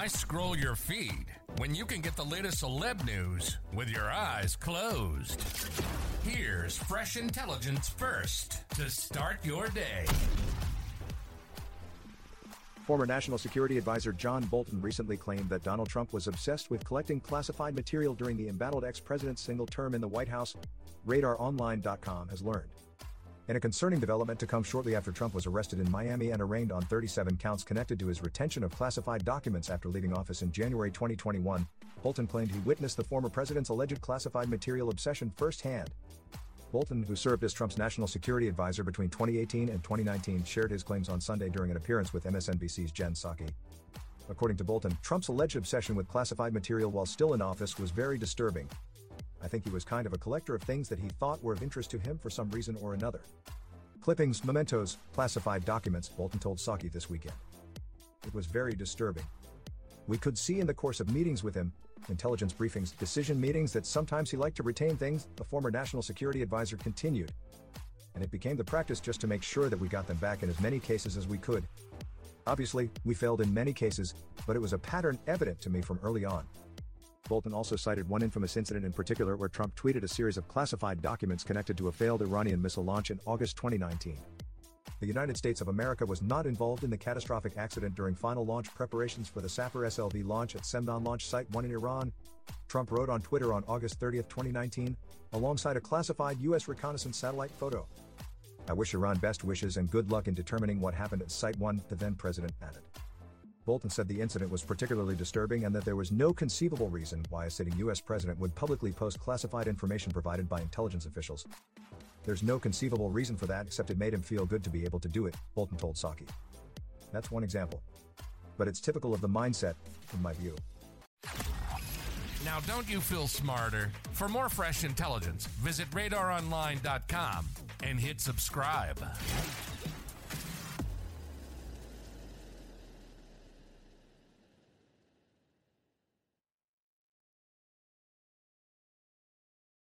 Why scroll your feed when you can get the latest celeb news with your eyes closed? Here's fresh intelligence first to start your day. Former National Security Advisor John Bolton recently claimed that Donald Trump was obsessed with collecting classified material during the embattled ex president's single term in the White House, RadarOnline.com has learned. In a concerning development to come shortly after Trump was arrested in Miami and arraigned on 37 counts connected to his retention of classified documents after leaving office in January 2021, Bolton claimed he witnessed the former president's alleged classified material obsession firsthand. Bolton, who served as Trump's national security advisor between 2018 and 2019, shared his claims on Sunday during an appearance with MSNBC's Jen Psaki. According to Bolton, Trump's alleged obsession with classified material while still in office was very disturbing. I think he was kind of a collector of things that he thought were of interest to him for some reason or another. Clippings, mementos, classified documents, Bolton told Psaki this weekend. It was very disturbing. We could see in the course of meetings with him, intelligence briefings, decision meetings that sometimes he liked to retain things, the former national security advisor continued. And it became the practice just to make sure that we got them back in as many cases as we could. Obviously, we failed in many cases, but it was a pattern evident to me from early on. Bolton also cited one infamous incident in particular where Trump tweeted a series of classified documents connected to a failed Iranian missile launch in August 2019. The United States of America was not involved in the catastrophic accident during final launch preparations for the Safir SLV launch at Semnan Launch Site 1 in Iran, Trump wrote on Twitter on August 30, 2019, alongside a classified U.S. reconnaissance satellite photo. I wish Iran best wishes and good luck in determining what happened at Site 1, the then president added. Bolton said the incident was particularly disturbing and that there was no conceivable reason why a sitting U.S. president would publicly post classified information provided by intelligence officials. There's no conceivable reason for that except it made him feel good to be able to do it, Bolton told Psaki. That's one example. But it's typical of the mindset, in my view. Now, don't you feel smarter? For more fresh intelligence, visit radaronline.com and hit subscribe.